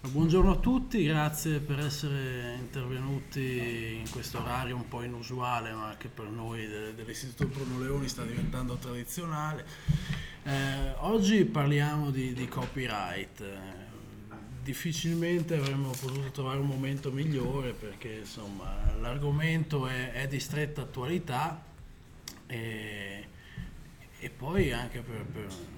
Buongiorno a tutti, grazie per essere intervenuti in questo orario un po' inusuale, ma che per noi dell'Istituto Bruno Leoni sta diventando tradizionale. Eh, oggi parliamo di, di copyright. difficilmente avremmo potuto trovare un momento migliore perché insomma, l'argomento è, è, di stretta attualità e, e poi anche per, per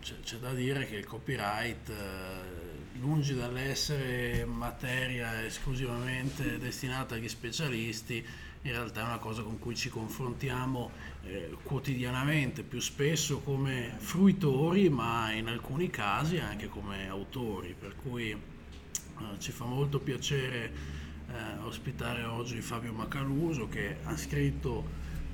c'è, c'è, da dire che il copyright, eh, lungi dall'essere materia esclusivamente destinata agli specialisti, in realtà è una cosa con cui ci confrontiamo eh, quotidianamente, più spesso come fruitori, ma in alcuni casi anche come autori, per cui eh, ci fa molto piacere eh, ospitare oggi Fabio Macaluso che ha scritto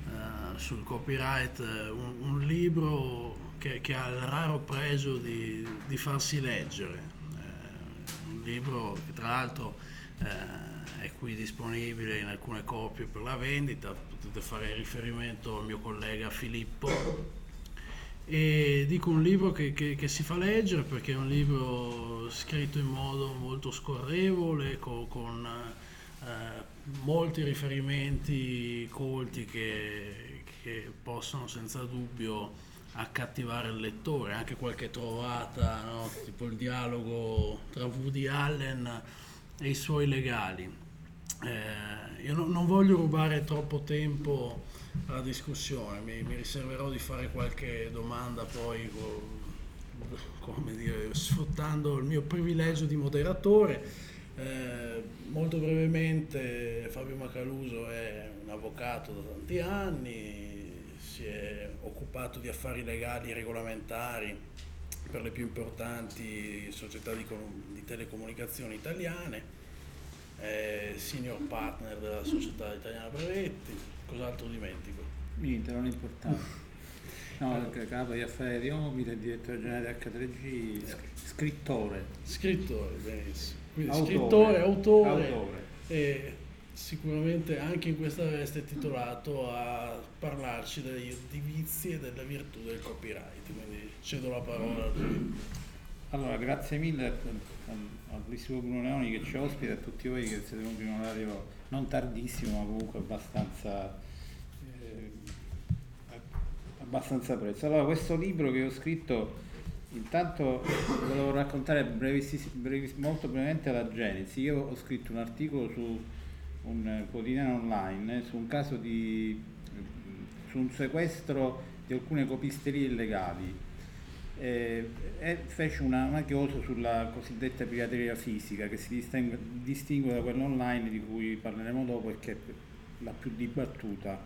eh, sul copyright eh, un, un libro che, che, ha il raro pregio di, di farsi leggere. Eh, un libro che tra l'altro eh, è qui disponibile in alcune copie per la vendita, potete fare riferimento al mio collega Filippo. E dico un libro che, che, che si fa leggere perché è un libro scritto in modo molto scorrevole, con, con eh, molti riferimenti colti che, che possono senza dubbio accattivare il lettore, anche qualche trovata, no? tipo il dialogo tra Woody Allen e i suoi legali. Eh, io no, non voglio rubare troppo tempo alla discussione, mi, mi riserverò di fare qualche domanda poi come dire, sfruttando il mio privilegio di moderatore. Eh, molto brevemente Fabio Macaluso è un avvocato da tanti anni, si è occupato di affari legali e regolamentari per le più importanti società di, di telecomunicazioni italiane, è senior partner della società italiana brevetti, cos'altro dimentico? Niente, non è importante. No, allora. capo di affari di Omile, direttore generale H3G, scrittore. Scrittore, benissimo. Quindi autore. scrittore, autore. autore. E sicuramente anche in questa veste titolato a parlarci dei, dei vizi e delle virtù del copyright, quindi cedo la parola a lui. Allora, grazie mille a Luisio Bruno Leoni che ci ospita e a tutti voi che siete venuti in un orario non tardissimo ma comunque abbastanza, eh, abbastanza presto. Allora, questo libro che ho scritto Intanto volevo raccontare brevissi, brevis, molto brevemente la genesi. Io ho scritto un articolo su un quotidiano online su un caso di su un sequestro di alcune copisterie illegali. Eh, e fece una macchiosa sulla cosiddetta pirateria fisica che si distingue, distingue da quella online di cui parleremo dopo e che è la più dibattuta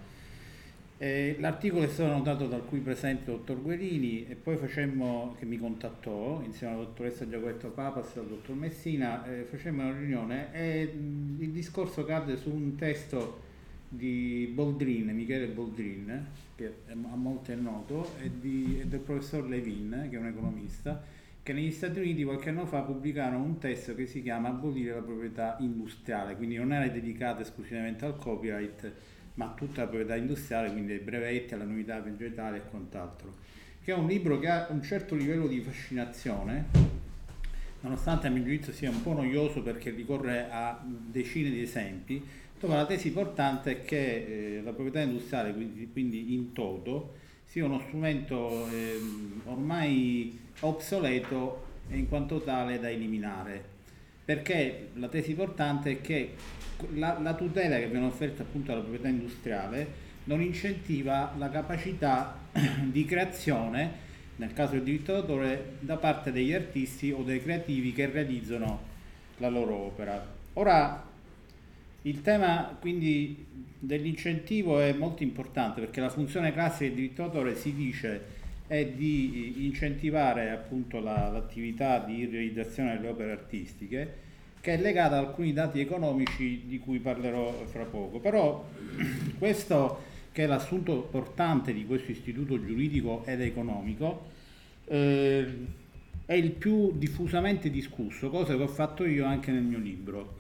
eh, l'articolo è stato notato dal cui presente dottor Guerini e poi facemmo, che mi contattò insieme alla dottoressa Giacoetto Papas e al dottor Messina, eh, facemmo una riunione e mh, il discorso cadde su un testo di Boldrin, Michele Boldrin, che a molti è noto, e, di, e del professor Levin, che è un economista, che negli Stati Uniti qualche anno fa pubblicarono un testo che si chiama Abolire la proprietà industriale, quindi non era dedicato esclusivamente al copyright, ma tutta la proprietà industriale, quindi ai brevetti, alla novità vegetale e quant'altro, che è un libro che ha un certo livello di fascinazione, nonostante a mio giudizio sia un po' noioso perché ricorre a decine di esempi, dove la tesi portante è che eh, la proprietà industriale, quindi, quindi, in toto, sia uno strumento eh, ormai obsoleto e in quanto tale da eliminare. Perché la tesi portante è che la, la tutela che viene offerta appunto alla proprietà industriale non incentiva la capacità di creazione, nel caso del diritto d'autore, da parte degli artisti o dei creativi che realizzano la loro opera. Ora, il tema quindi dell'incentivo è molto importante perché la funzione classica del diritto d'autore si dice è di incentivare appunto la, l'attività di realizzazione delle opere artistiche che è legata ad alcuni dati economici di cui parlerò fra poco. Però questo che è l'assunto portante di questo istituto giuridico ed economico eh, è il più diffusamente discusso, cosa che ho fatto io anche nel mio libro.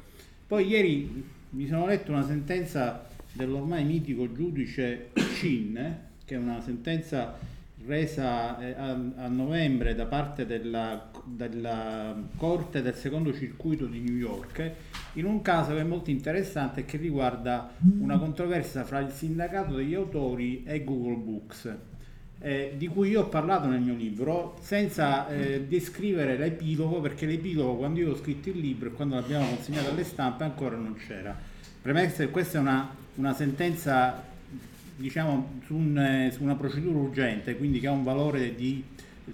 Poi ieri mi sono letto una sentenza dell'ormai mitico giudice Chin, che è una sentenza resa eh, a, novembre da parte della, della, Corte del secondo circuito di New York in un caso che è molto interessante che riguarda una controversia fra il sindacato degli autori e Google Books. Eh, di cui io ho parlato nel mio libro senza eh, descrivere l'epilogo perché l'epilogo quando io ho scritto il libro e quando l'abbiamo consegnato alle stampe ancora non c'era premesso che questa è una, una sentenza diciamo, su, un, eh, su, una procedura urgente, quindi che ha un valore di,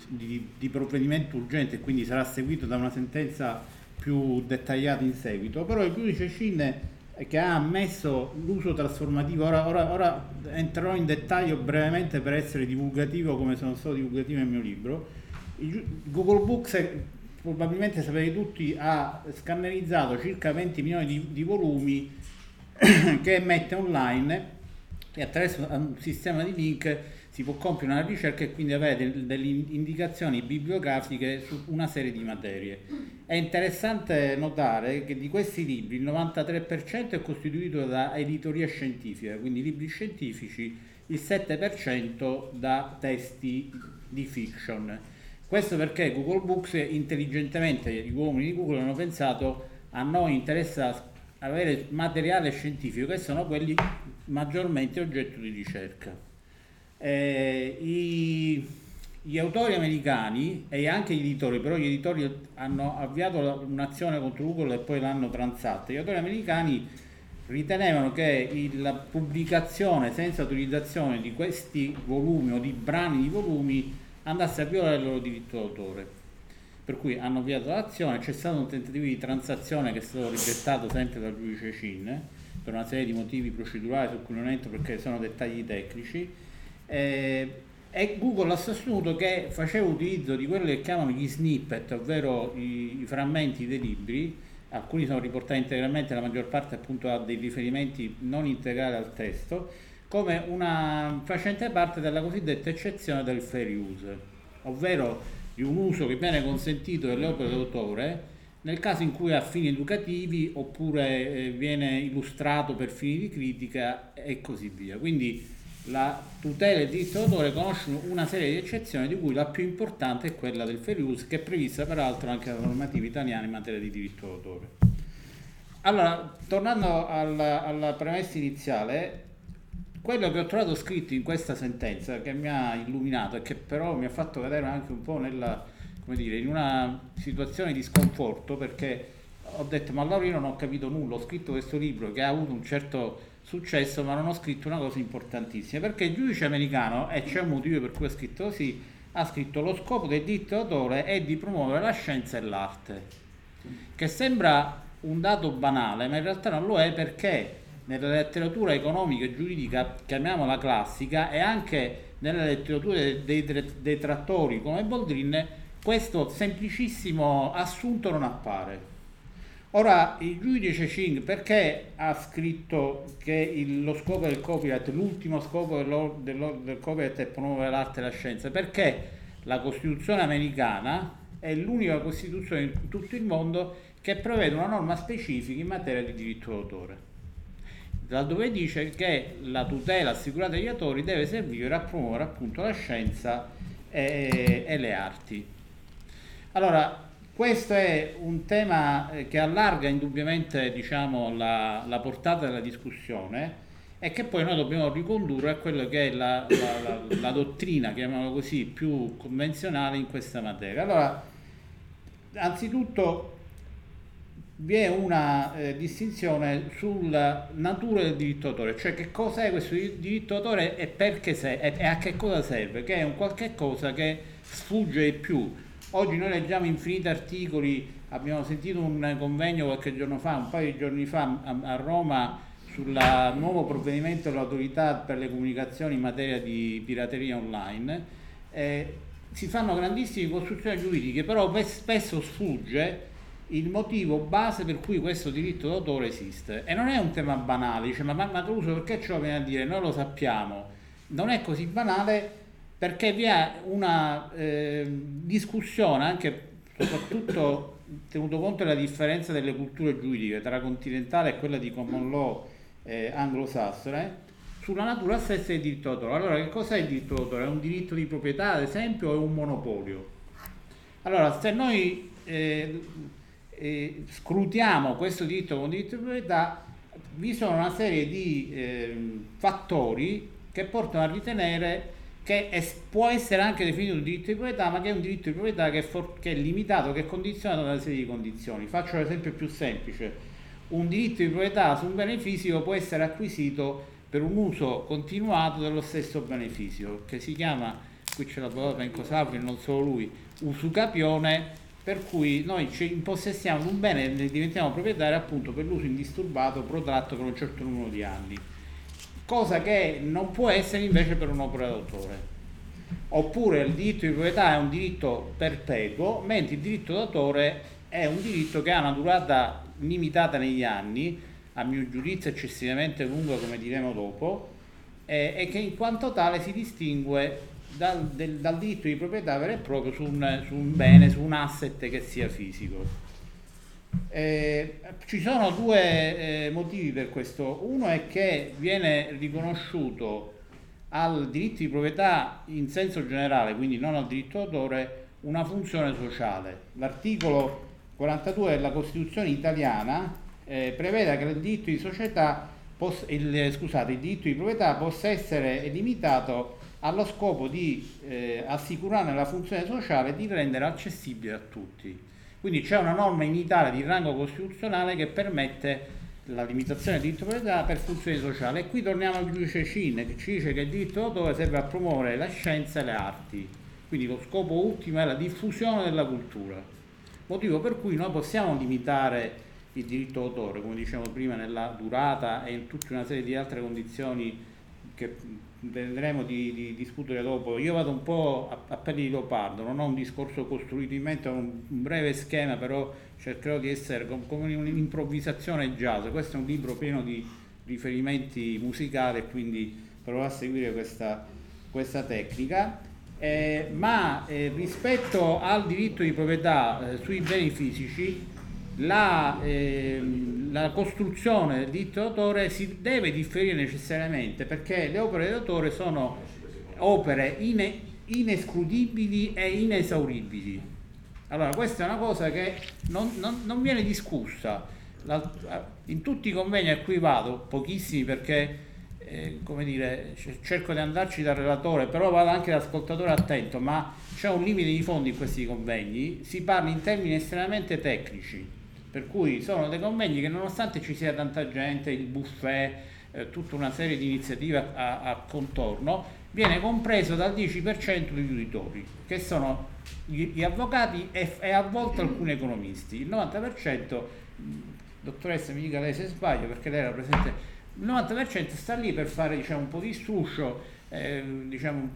di, di provvedimento urgente e quindi sarà seguito da una sentenza più dettagliata in seguito, però il giudice Cinne che ha ammesso l'uso trasformativo, ora, ora, ora, entrerò in dettaglio brevemente per essere divulgativo come sono stato divulgativo nel mio libro, il, Google Books probabilmente sapete tutti ha scannerizzato circa 20 milioni di, di volumi che mette online e attraverso un sistema di link si può compiere una ricerca e quindi avere del, delle indicazioni bibliografiche su una serie di materie. È interessante notare che di questi libri il 93% è costituito da editoria scientifica, quindi libri scientifici, il 7% da testi di fiction. Questo perché Google Books intelligentemente, gli uomini di Google hanno pensato a noi interessa avere materiale scientifico che sono quelli maggiormente oggetto di ricerca. Eh, i, gli autori americani e anche gli editori, però gli editori hanno avviato un'azione contro Google e poi l'hanno transatta. Gli autori americani ritenevano che il, la pubblicazione senza autorizzazione di questi volumi o di brani di volumi andasse a violare il loro diritto d'autore per cui hanno avviato l'azione, c'è stato un tentativo di transazione che è stato rigettato sempre dal giudice Cin per una serie di motivi procedurali su cui non entro perché sono dettagli tecnici. Eh, e Google ha sostenuto che faceva utilizzo di quelli che chiamano gli snippet, ovvero i, i frammenti dei libri, alcuni sono riportati integralmente, la maggior parte appunto ha dei riferimenti non integrali al testo, come una facente parte della cosiddetta eccezione del fair use, ovvero di un uso che viene consentito delle opere d'autore nel caso in cui ha fini educativi oppure eh, viene illustrato per fini di critica e così via. Quindi la tutela del diritto d'autore conosce una serie di eccezioni di cui la più importante è quella del fair use che è prevista peraltro anche dalla normativa italiana in materia di diritto d'autore. Allora, tornando alla, alla premessa iniziale, quello che ho trovato scritto in questa sentenza che mi ha illuminato e che però mi ha fatto cadere anche un po' nella, dire, in una situazione di sconforto perché ho detto ma allora io non ho capito nulla, ho scritto questo libro che ha avuto un certo successo ma non ho scritto una cosa importantissima. Perché il giudice americano, e c'è un motivo per cui è scritto così, ha scritto lo scopo del diritto d'autore è di promuovere la scienza e l'arte, che sembra un dato banale ma in realtà non lo è perché nella letteratura economica e giuridica, chiamiamola classica, e anche nella letteratura dei, dei, dei trattori come Boldrin, questo semplicissimo assunto non appare. Ora, il giudice Ching perché ha scritto che il, lo scopo del copyright, l'ultimo scopo dello, dello, del copyright è promuovere l'arte e la scienza? Perché la Costituzione americana è l'unica Costituzione in tutto il mondo che prevede una norma specifica in materia di diritto d'autore laddove dice che la tutela assicurata agli autori deve servire a promuovere appunto la scienza e, e le arti. Allora, questo è un tema eh, che allarga indubbiamente diciamo, la, la, portata della discussione e che poi noi dobbiamo ricondurre a quello che è la, la, la dottrina, chiamiamola così, più convenzionale in questa materia. Allora, anzitutto vi è una eh, distinzione sulla natura del diritto d'autore, cioè che cosa è questo diritto d'autore e, perché se, e, e a che cosa serve, che è un qualche cosa che sfugge di più. Oggi noi leggiamo infiniti articoli, abbiamo sentito un convegno qualche giorno fa, un paio di giorni fa a, a Roma sul nuovo provvedimento dell'autorità per le comunicazioni in materia di pirateria online. Eh, si fanno grandissime costruzioni giuridiche, però spesso sfugge il motivo base per cui questo diritto d'autore esiste. E non è un tema banale, dice ma, ma, ma Caruso perché lo viene a dire? Noi lo sappiamo. Non è così banale perché vi è una eh, discussione anche soprattutto tenuto conto della differenza delle culture giuridiche tra continentale e quella di common law eh, anglosassone sulla natura stessa del diritto d'autore. Allora, che cos'è il diritto d'autore? È un diritto di proprietà, ad esempio, o è un monopolio? Allora, se noi eh, eh, scrutiamo questo diritto come diritto di proprietà, vi sono una serie di eh, fattori che portano a ritenere che è, può essere anche definito un diritto di proprietà, ma che è un diritto di proprietà che è, for, che è limitato, che è condizionato da una serie di condizioni. Faccio l'esempio più semplice. Un diritto di proprietà su un bene fisico può essere acquisito per un uso continuato dello stesso beneficio, che si chiama, qui c'è la parola Penco Sapri, non solo lui, usucapione, per cui noi ci impossessiamo di un bene e ne diventiamo proprietari appunto per l'uso indisturbato protratto per un certo numero di anni cosa che non può essere invece per un'opera d'autore. Oppure il diritto di proprietà è un diritto perpetuo, mentre il diritto d'autore è un diritto che ha una durata limitata negli anni, a mio giudizio eccessivamente lunga come diremo dopo, eh, e che in quanto tale si distingue dal, del, dal diritto di proprietà vero e proprio su un, su un bene, su un asset che sia fisico. Eh, ci sono due eh, motivi per questo. Uno è che viene riconosciuto al diritto di proprietà in senso generale, quindi non al diritto d'autore, una funzione sociale. L'articolo 42 della Costituzione italiana eh, prevede che il diritto di società poss- il, scusate, il diritto di proprietà possa essere limitato allo scopo di eh, assicurare la funzione sociale e di rendere accessibile a tutti. Quindi c'è una norma in Italia di rango costituzionale che permette la limitazione del diritto di proprietà per funzioni sociali. E qui torniamo al giudice Cin che ci dice che il diritto d'autore serve a promuovere la scienza e le arti. Quindi lo scopo ultimo è la diffusione della cultura. Motivo per cui noi possiamo limitare il diritto d'autore, come dicevamo prima, nella durata e in tutta una serie di altre condizioni che vedremo di, di, discutere dopo. Io vado un po' a, a pelle di leopardo, non ho un discorso costruito in mente, ho un, un breve schema, però cercherò di essere come, come un'improvvisazione jazz. Questo è un libro pieno di riferimenti musicali, quindi provo a seguire questa, questa tecnica. Eh, ma eh, rispetto al diritto di proprietà eh, sui beni fisici, la, eh, la costruzione del diritto d'autore si deve differire necessariamente perché le opere d'autore sono opere ine, inescludibili e inesauribili. Allora, questa è una cosa che non, non, non viene discussa. La, in tutti i convegni a cui vado, pochissimi perché eh, come dire, cerco di andarci dal relatore, però vado anche da ascoltatore attento, ma c'è un limite di fondi in questi convegni, si parla in termini estremamente tecnici per cui sono dei convegni che nonostante ci sia tanta gente, il buffet, eh, tutta una serie di iniziative a, a, contorno, viene compreso dal 10% degli uditori, che sono gli, gli avvocati e, e, a volte alcuni economisti. Il 90%, dottoressa mi dica lei se sbaglio perché lei era presente, il 90% sta lì per fare diciamo, un po' di struscio, eh, diciamo,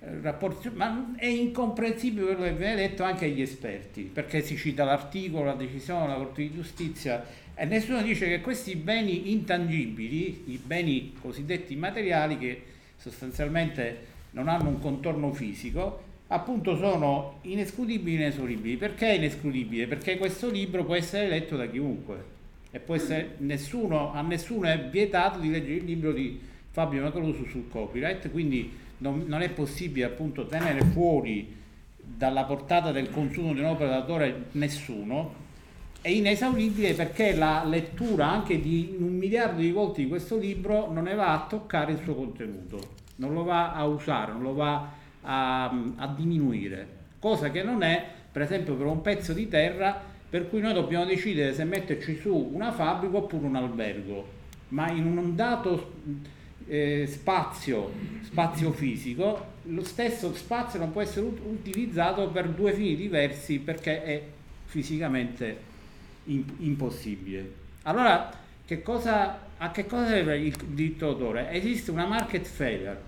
rapporti, ma è incomprensibile quello che viene detto anche agli esperti, perché si cita l'articolo, la decisione della Corte di Giustizia e nessuno dice che questi beni intangibili, i beni cosiddetti immateriali che sostanzialmente non hanno un contorno fisico, appunto sono inescludibili e inesauribili. Perché inescludibile? Perché questo libro può essere letto da chiunque e può essere, nessuno, a nessuno è vietato di leggere il libro di Fabio Macaluso sul copyright, quindi non, non è possibile appunto tenere fuori dalla portata del consumo di un'opera d'autore nessuno, è inesauribile perché la lettura anche di un miliardo di volte di questo libro non ne va a toccare il suo contenuto, non lo va a usare, non lo va a, a diminuire, cosa che non è per esempio per un pezzo di terra per cui noi dobbiamo decidere se metterci su una fabbrica oppure un albergo, ma in un dato eh, spazio, spazio fisico, lo stesso spazio non può essere ut- utilizzato per due fini diversi perché è fisicamente impossibile. Allora, che cosa, a che cosa serve il diritto d'autore? Esiste una market failure,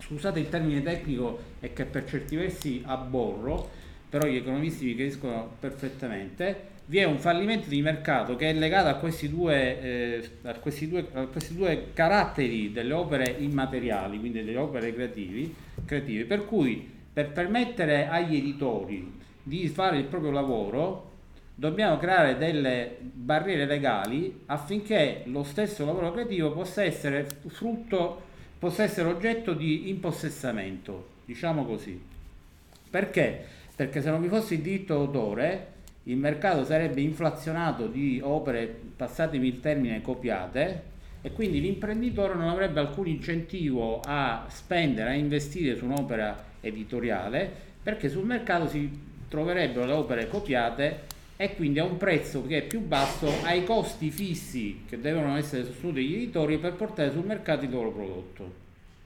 scusate il termine tecnico è che per certi versi aborro, però gli economisti mi capiscono perfettamente, vi è un fallimento di mercato che è legato a questi due, eh, a questi due, a questi due caratteri delle opere immateriali, quindi delle opere creativi, creative, per cui per permettere agli editori di fare il proprio lavoro dobbiamo creare delle barriere legali affinché lo stesso lavoro creativo possa essere frutto possa essere oggetto di impossessamento, diciamo così. Perché? Perché se non vi fosse il diritto d'autore, il mercato sarebbe inflazionato di opere, passatemi il termine, copiate, e quindi l'imprenditore non avrebbe alcun incentivo a spendere, a investire su un'opera editoriale, perché sul mercato si troverebbero le opere copiate e quindi a un prezzo che è più basso ai costi fissi che devono essere sostenuti dagli editori per portare sul mercato il loro prodotto.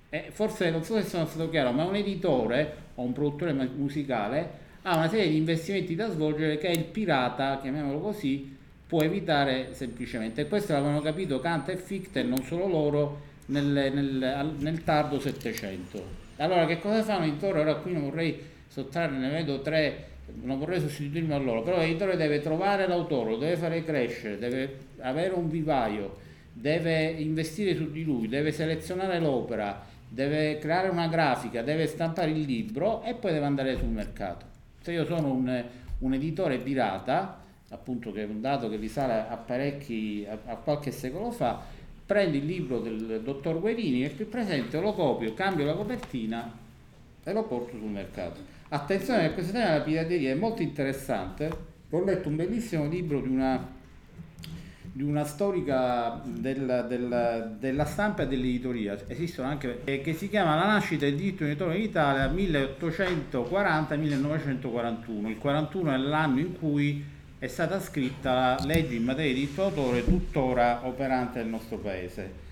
E forse non so se sono stato chiaro, ma un editore o un produttore musicale ha una serie di investimenti da svolgere che il pirata, chiamiamolo così, può evitare semplicemente. E questo l'avevano capito Kant e Fichte, non solo loro, nel, nel, nel tardo Settecento. Allora che cosa fa un editore? Ora qui non vorrei sottrarre, ne vedo tre, non vorrei sostituirmi a loro, però l'editore deve trovare l'autore, lo deve fare crescere, deve avere un vivaio, deve investire su di lui, deve selezionare l'opera, deve creare una grafica, deve stampare il libro e poi deve andare sul mercato. Se io sono un, un editore pirata, appunto che è un dato che risale a parecchi, a, a qualche secolo fa, prendo il libro del dottor Guerini che è qui presente, lo copio, cambio la copertina e lo porto sul mercato. Attenzione questo tema della pirateria è molto interessante. Ho letto un bellissimo libro di una, una storica del, del, della stampa e dell'editoria, esistono anche, eh, che si chiama La nascita del diritto editore in Italia 1840-1941. Il 41 è l'anno in cui è stata scritta la legge in materia di diritto d'autore tuttora operante nel nostro paese.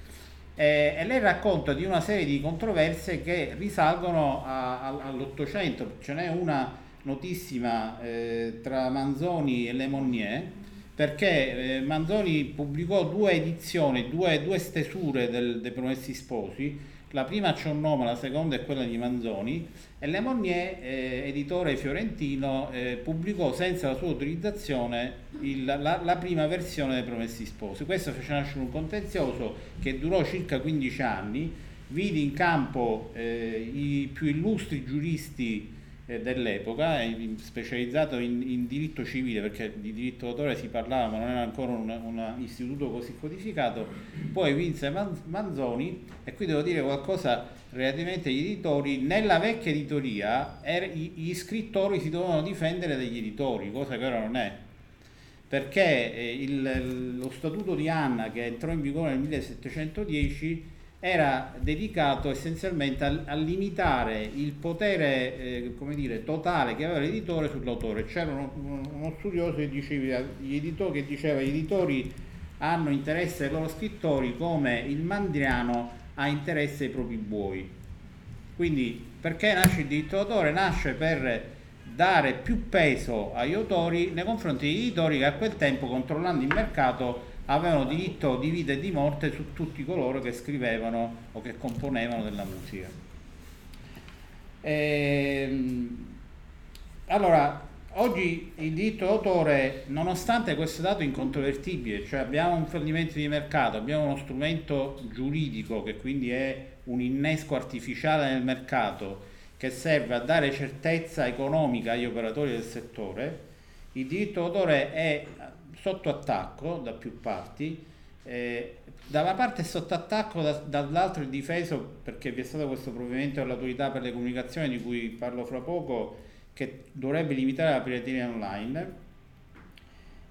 E, e lei racconta di una serie di controversie che risalgono a, a, all'Ottocento, ce n'è una notissima eh, tra Manzoni e Le Monnier, perché eh, Manzoni pubblicò due edizioni, due, due stesure del, dei Promessi Sposi, la prima c'è un nome, la seconda è quella di Manzoni. E Le Monnier, eh, editore fiorentino, eh, pubblicò senza la sua autorizzazione il, la, la, prima versione dei Promessi Sposi. Questo fece nascere un contenzioso che durò circa 15 anni, vide in campo eh, i più illustri giuristi dell'epoca, specializzato in, in, diritto civile, perché di diritto d'autore si parlava ma non era ancora un istituto così codificato, poi vinse Manzoni e qui devo dire qualcosa relativamente agli editori, nella vecchia editoria er, gli scrittori si dovevano difendere dagli editori, cosa che ora non è. Perché eh, il, lo statuto di Anna che entrò in vigore nel 1710 era dedicato essenzialmente a, a limitare il potere eh, dire, totale che aveva l'editore sull'autore. C'era uno, uno studioso che diceva, editori, che diceva gli editori hanno interesse ai loro scrittori come il mandriano ha interesse ai propri buoi. Quindi perché nasce il diritto d'autore? Nasce per dare più peso agli autori nei confronti degli editori che a quel tempo controllando il mercato avevano diritto di vita e di morte su tutti coloro che scrivevano o che componevano della musica. Ehm, allora, oggi il diritto d'autore, nonostante questo dato incontrovertibile, cioè abbiamo un fallimento di mercato, abbiamo uno strumento giuridico che quindi è un innesco artificiale nel mercato che serve a dare certezza economica agli operatori del settore, il diritto d'autore è sotto attacco da più parti, eh, da una parte è sotto attacco, da, dall'altro è difeso perché vi è stato questo provvedimento dell'autorità per le comunicazioni di cui parlo fra poco che dovrebbe limitare la pirateria online,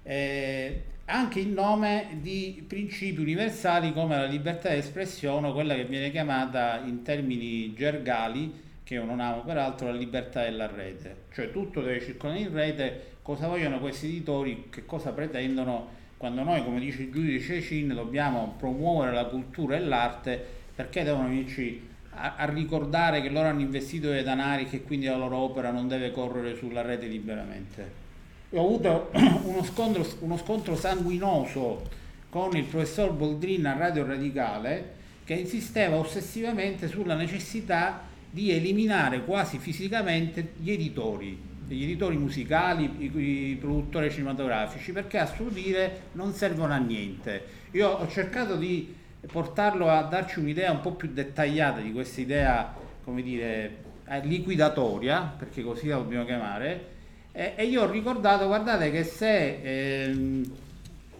eh, anche in nome di principi universali come la libertà di espressione, quella che viene chiamata in termini gergali, che io non amo peraltro, la libertà della rete, cioè tutto deve circolare in rete cosa vogliono questi editori, che cosa pretendono quando noi, come dice il giudice Cin, dobbiamo promuovere la cultura e l'arte, perché devono venirci a, a, ricordare che loro hanno investito dei denari e che quindi la loro opera non deve correre sulla rete liberamente. Ho avuto uno scontro, uno scontro sanguinoso con il professor Boldrin a Radio Radicale che insisteva ossessivamente sulla necessità di eliminare quasi fisicamente gli editori gli editori musicali, i, i, produttori cinematografici, perché a suo dire non servono a niente. Io ho cercato di portarlo a darci un'idea un po' più dettagliata di questa idea, come dire, eh, liquidatoria, perché così la dobbiamo chiamare, e, e io ho ricordato, guardate che se, ehm,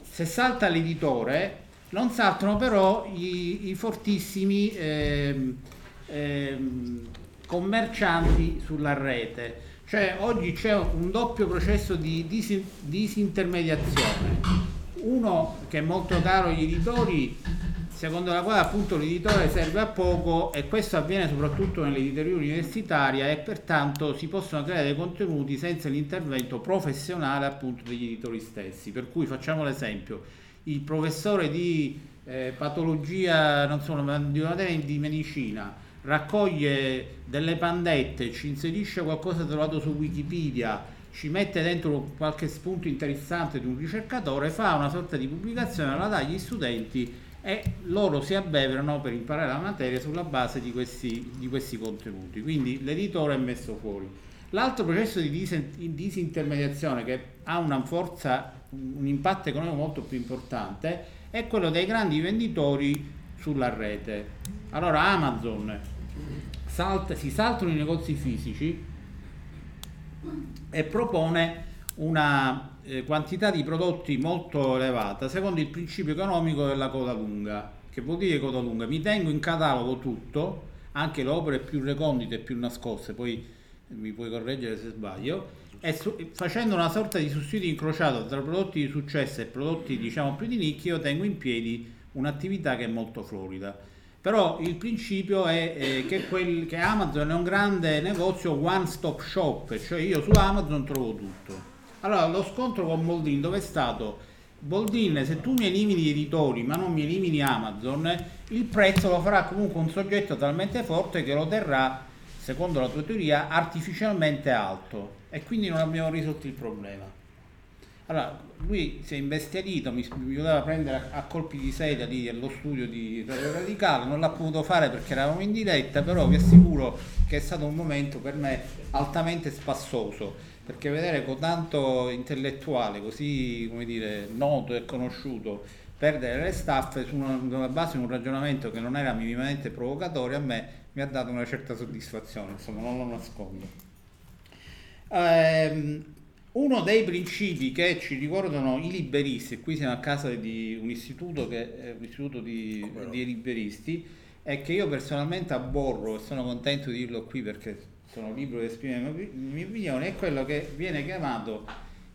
se salta l'editore, Non saltano però i, i fortissimi ehm, ehm, commercianti sulla rete. Cioè oggi c'è un doppio processo di dis- disintermediazione. Uno che è molto caro agli editori secondo la quale appunto l'editore serve a poco e questo avviene soprattutto nell'editoria universitaria e pertanto si possono creare dei contenuti senza l'intervento professionale appunto degli editori stessi. Per cui facciamo l'esempio, il professore di eh, patologia, non so, di una di medicina, raccoglie delle pandette, ci inserisce qualcosa trovato su Wikipedia, ci mette dentro qualche spunto interessante di un ricercatore, fa una sorta di pubblicazione, la dà agli studenti e loro si abbeverano per imparare la materia sulla base di questi, di questi contenuti. Quindi l'editore è messo fuori. L'altro processo di disintermediazione che ha una forza, un impatto economico molto più importante è quello dei grandi venditori sulla rete. Allora Amazon salta, si saltano i negozi fisici e propone una eh, quantità di prodotti molto elevata secondo il principio economico della coda lunga. Che vuol dire coda lunga? Mi tengo in catalogo tutto, anche le opere più recondite e più nascoste, poi mi puoi correggere se sbaglio, e su, facendo una sorta di sussidio incrociato tra prodotti di successo e prodotti diciamo più di nicchia, io tengo in piedi un'attività che è molto florida. Però il principio è eh, che, quel, che Amazon è un grande negozio one stop shop, cioè io su Amazon trovo tutto. Allora, lo scontro con Boldin dove è stato? Boldin, se tu mi elimini gli editori ma non mi elimini Amazon, il prezzo lo farà comunque un soggetto talmente forte che lo terrà, secondo la tua teoria, artificialmente alto e quindi non abbiamo risolto il problema. Allora, lui si è imbestialito, mi, mi voleva prendere a, a, colpi di sedia lì allo studio di Radio Radicale, non l'ha potuto fare perché eravamo in diretta, però vi assicuro che è stato un momento per me altamente spassoso perché vedere con tanto intellettuale, così come dire, noto e conosciuto, perdere le staffe su una, una base di un ragionamento che non era minimamente provocatorio, a me mi ha dato una certa soddisfazione, insomma, non lo nascondo. Ehm, uno dei principi che ci ricordano i liberisti, qui siamo a casa di un istituto che è un istituto di, di liberisti, è che io personalmente abborro, e sono contento di dirlo qui perché sono libero di esprimere la mia opinione, è quello che viene chiamato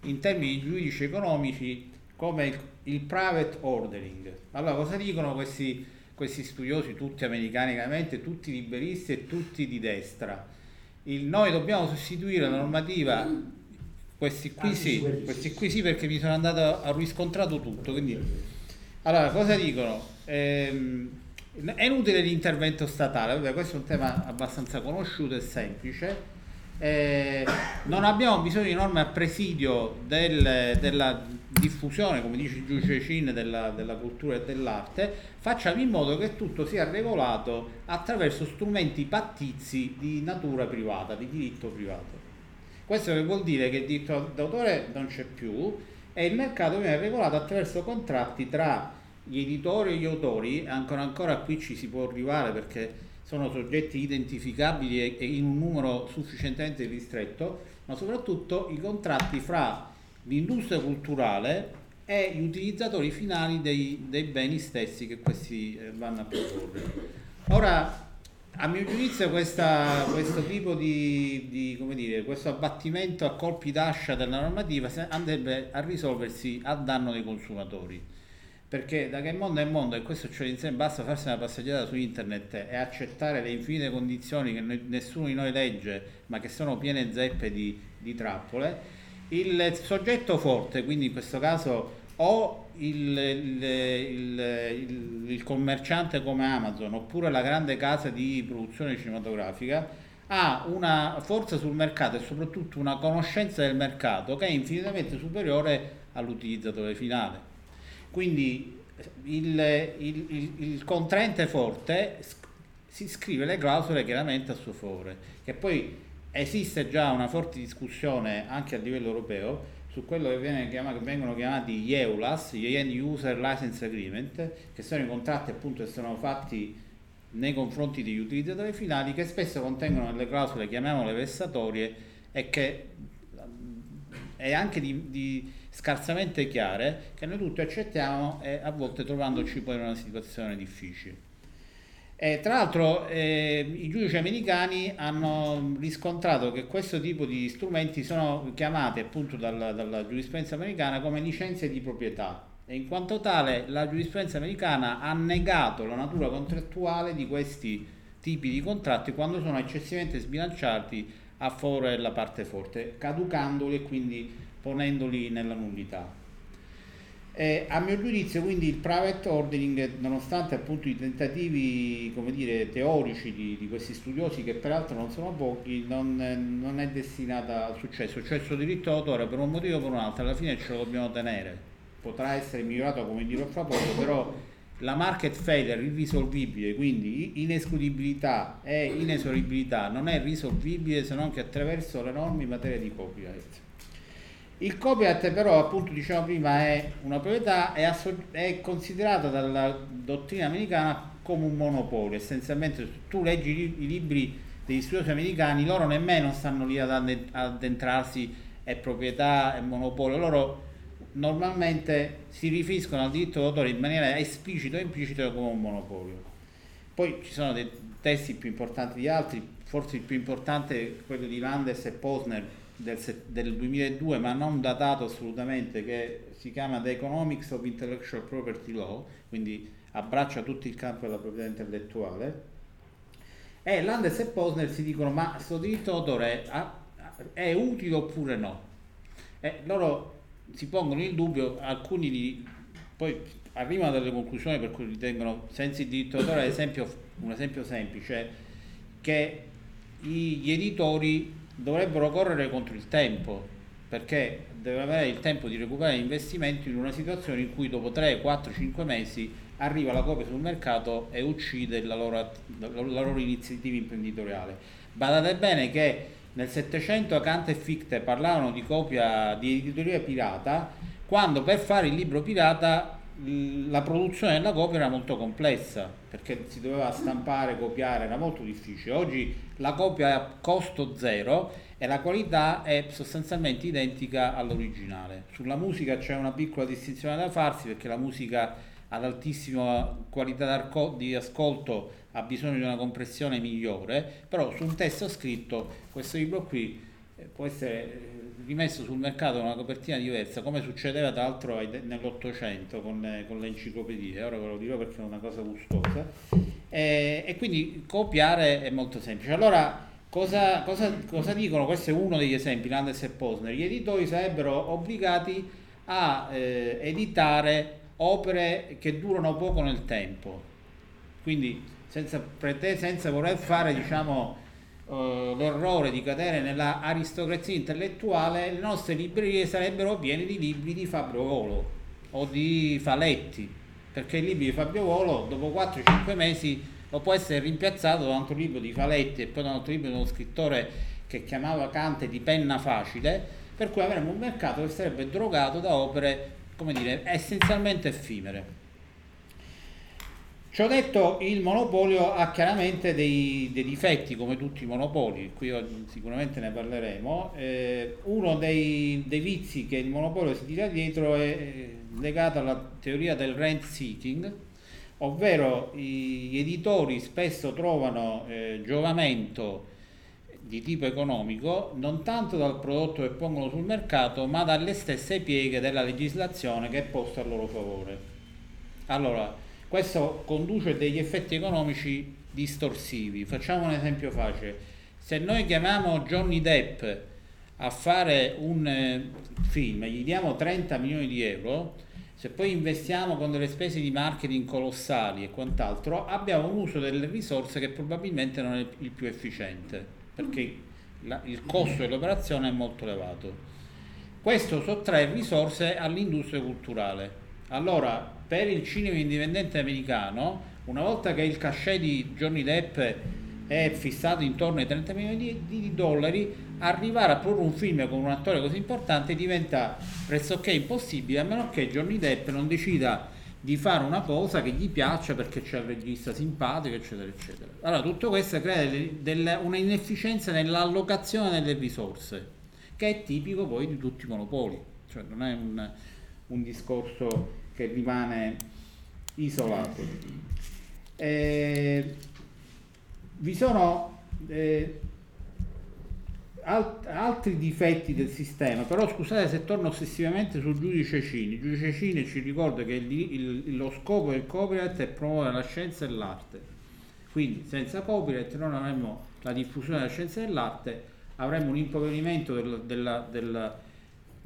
in termini giuridici economici come il, il private ordering. Allora, cosa dicono questi, questi studiosi, tutti americani, chiaramente tutti liberisti e tutti di destra? Il, noi dobbiamo sostituire la normativa, questi qui sì, questi qui sì perché mi sono andato a riscontrato tutto. Quindi, allora, cosa dicono? Ehm, è inutile l'intervento statale, Vabbè, questo è un tema abbastanza conosciuto e semplice. Eh, non abbiamo bisogno di norme a presidio del, della diffusione, come dice il giudice Cin, della, della, cultura e dell'arte, facciamo in modo che tutto sia regolato attraverso strumenti pattizi di natura privata, di diritto privato. Questo che vuol dire che il diritto d'autore non c'è più e il mercato viene regolato attraverso contratti tra gli editori e gli autori, ancora ancora qui ci si può arrivare perché sono soggetti identificabili e, in un numero sufficientemente ristretto, ma soprattutto i contratti fra l'industria culturale e gli utilizzatori finali dei, dei beni stessi che questi eh, vanno a proporre. Ora, a mio giudizio questa, questo tipo di, di, dire, questo abbattimento a colpi d'ascia della normativa andrebbe a risolversi a danno dei consumatori. Perché da che mondo è mondo e questo ce l'insegna basta farsi una passeggiata su internet e accettare le infinite condizioni che nessuno di noi legge ma che sono piene zeppe di, di trappole il soggetto forte quindi in questo caso o il, il, il, il, commerciante come Amazon oppure la grande casa di produzione cinematografica ha una forza sul mercato e soprattutto una conoscenza del mercato che è infinitamente superiore all'utilizzatore finale. Quindi il, contraente forte si scrive le clausole chiaramente a suo favore, che poi esiste già una forte discussione anche a livello europeo su quello che, chiamato, che vengono chiamati gli EULAS, gli End User License Agreement, che sono i contratti appunto che sono fatti nei confronti degli utilizzatori finali, che spesso contengono delle clausole, chiamiamole vessatorie, e che è anche di, di scarsamente chiare che noi tutti accettiamo e a volte trovandoci poi in una situazione difficile. E tra l'altro eh, i giudici americani hanno riscontrato che questo tipo di strumenti sono chiamati appunto dalla, dalla giurisprudenza americana come licenze di proprietà e in quanto tale la giurisprudenza americana ha negato la natura contrattuale di questi tipi di contratti quando sono eccessivamente sbilanciati a favore della parte forte, caducandoli e quindi ponendoli nella nullità. Eh, a mio giudizio quindi il private ordering, nonostante appunto i tentativi dire, teorici di, di, questi studiosi, che peraltro non sono pochi, non, non è destinata al successo. Cioè il suo diritto d'autore per un motivo o per un altro, alla fine ce lo dobbiamo tenere. Potrà essere migliorato come dirò fra poco, però la market failure irrisolvibile, quindi inescludibilità e inesorabilità non è risolvibile se non che attraverso le norme in materia di copyright. Il copyright però, appunto diciamo prima, è una proprietà, è, asso- è considerata dalla dottrina americana come un monopolio. Essenzialmente tu leggi i libri degli studiosi americani, loro nemmeno stanno lì ad addentrarsi, è proprietà, è monopolio, loro normalmente si riferiscono al diritto d'autore in maniera esplicita o implicita come un monopolio. Poi ci sono dei testi più importanti di altri, forse il più importante è quello di Landes e Posner del, del 2002 ma non datato assolutamente che si chiama The Economics of Intellectual Property Law quindi abbraccia tutto il campo della proprietà intellettuale. E Landes e Posner si dicono ma questo diritto d'autore è, utile oppure no? E loro si pongono il dubbio alcuni di, poi arrivano a delle conclusioni per cui ritengono senza il diritto d'autore ad esempio un esempio semplice che gli editori dovrebbero correre contro il tempo perché deve avere il tempo di recuperare investimenti in una situazione in cui dopo 3, 4, 5 mesi arriva la copia sul mercato e uccide la loro, la loro iniziativa imprenditoriale. Badate bene che nel 700 Kant e Fichte parlavano di copia di editoria pirata quando per fare il libro pirata la produzione della copia era molto complessa perché si doveva stampare, copiare, era molto difficile. Oggi la copia è a costo zero e la qualità è sostanzialmente identica all'originale. Sulla musica c'è una piccola distinzione da farsi perché la musica ad altissima qualità di ascolto ha bisogno di una compressione migliore, però su un testo scritto questo libro qui eh, può essere rimesso sul mercato una copertina diversa, come succedeva tra l'altro nell'Ottocento con, con, le enciclopedie, ora ve lo dirò perché è una cosa gustosa, e, e quindi copiare è molto semplice. Allora, cosa, cosa, cosa, dicono? Questo è uno degli esempi, Landes e Posner. Gli editori sarebbero obbligati a eh, editare opere che durano poco nel tempo, quindi senza, prete- senza voler fare, diciamo, uh, l'errore di cadere nella aristocrazia intellettuale, le nostre librerie sarebbero piene di libri di Fabio Volo o di Faletti, perché il libro di Fabio Volo dopo 4-5 mesi lo può essere rimpiazzato da un altro libro di Faletti e poi da un altro libro di uno scrittore che chiamava Kant di penna facile, per cui avremo un mercato che sarebbe drogato da opere, come dire, essenzialmente effimere. Ciò detto, il monopolio ha chiaramente dei, dei, difetti, come tutti i monopoli, qui sicuramente ne parleremo. Eh, uno dei, dei, vizi che il monopolio si tira dietro è legato alla teoria del rent seeking, ovvero gli editori spesso trovano eh, giovamento di tipo economico non tanto dal prodotto che pongono sul mercato, ma dalle stesse pieghe della legislazione che è posta a loro favore. Allora, questo conduce degli effetti economici distorsivi. Facciamo un esempio facile. Se noi chiamiamo Johnny Depp a fare un eh, film gli diamo 30 milioni di euro, se poi investiamo con delle spese di marketing colossali e quant'altro, abbiamo un uso delle risorse che probabilmente non è il più efficiente, perché il costo dell'operazione è molto elevato. Questo sottrae risorse all'industria culturale. Allora, per il cinema indipendente americano, una volta che il cachet di Johnny Depp è fissato intorno ai 30 milioni di, di dollari, arrivare a produrre un film con un attore così importante diventa pressoché impossibile, a meno che Johnny Depp non decida di fare una cosa che gli piaccia perché c'è il regista simpatico, eccetera, eccetera. Allora, tutto questo crea delle, delle, una inefficienza nell'allocazione delle risorse, che è tipico poi di tutti i monopoli. cioè non è un, un discorso che rimane isolato. Eh, vi sono eh, alt- altri difetti del sistema, però scusate se torno ossessivamente sul giudice Cini. Il giudice Cini ci ricorda che il, il, lo scopo del copyright è promuovere la scienza e l'arte. Quindi senza copyright non avremmo la diffusione della scienza e dell'arte, avremmo un impoverimento del, del, del,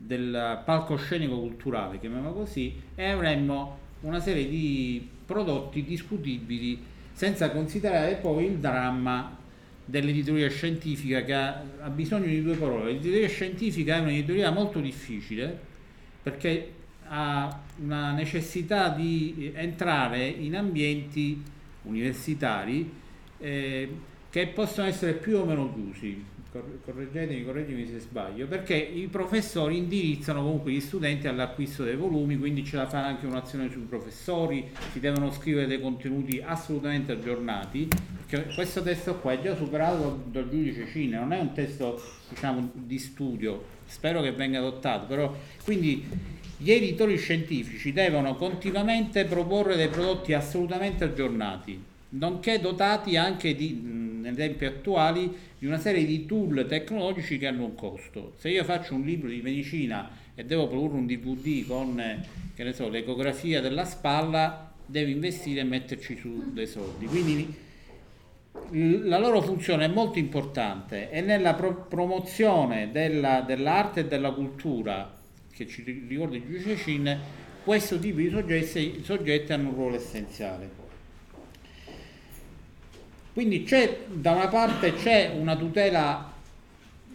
del palcoscenico culturale, chiamiamolo così, e avremmo una serie di prodotti discutibili senza considerare poi il dramma dell'editoria scientifica che ha, bisogno di due parole. L'editoria scientifica è un'editoria molto difficile perché ha una necessità di entrare in ambienti universitari eh, che possono essere più o meno chiusi correggetemi, correggetemi se sbaglio, perché i professori indirizzano comunque gli studenti all'acquisto dei volumi, quindi ce la fa anche un'azione sui professori, si devono scrivere dei contenuti assolutamente aggiornati, questo testo qua è già superato dal giudice Cine, non è un testo diciamo di studio, spero che venga adottato, però quindi gli editori scientifici devono continuamente proporre dei prodotti assolutamente aggiornati, nonché dotati anche di nei tempi attuali di una serie di tool tecnologici che hanno un costo. Se io faccio un libro di medicina e devo produrre un DVD con so, l'ecografia della spalla, devo investire e metterci su dei soldi. Quindi la loro funzione è molto importante e nella pro- promozione della, dell'arte e della cultura, che ci ricorda il giudice Cin, questo tipo di soggetti, soggetti hanno un ruolo essenziale. Quindi c'è da una parte c'è una tutela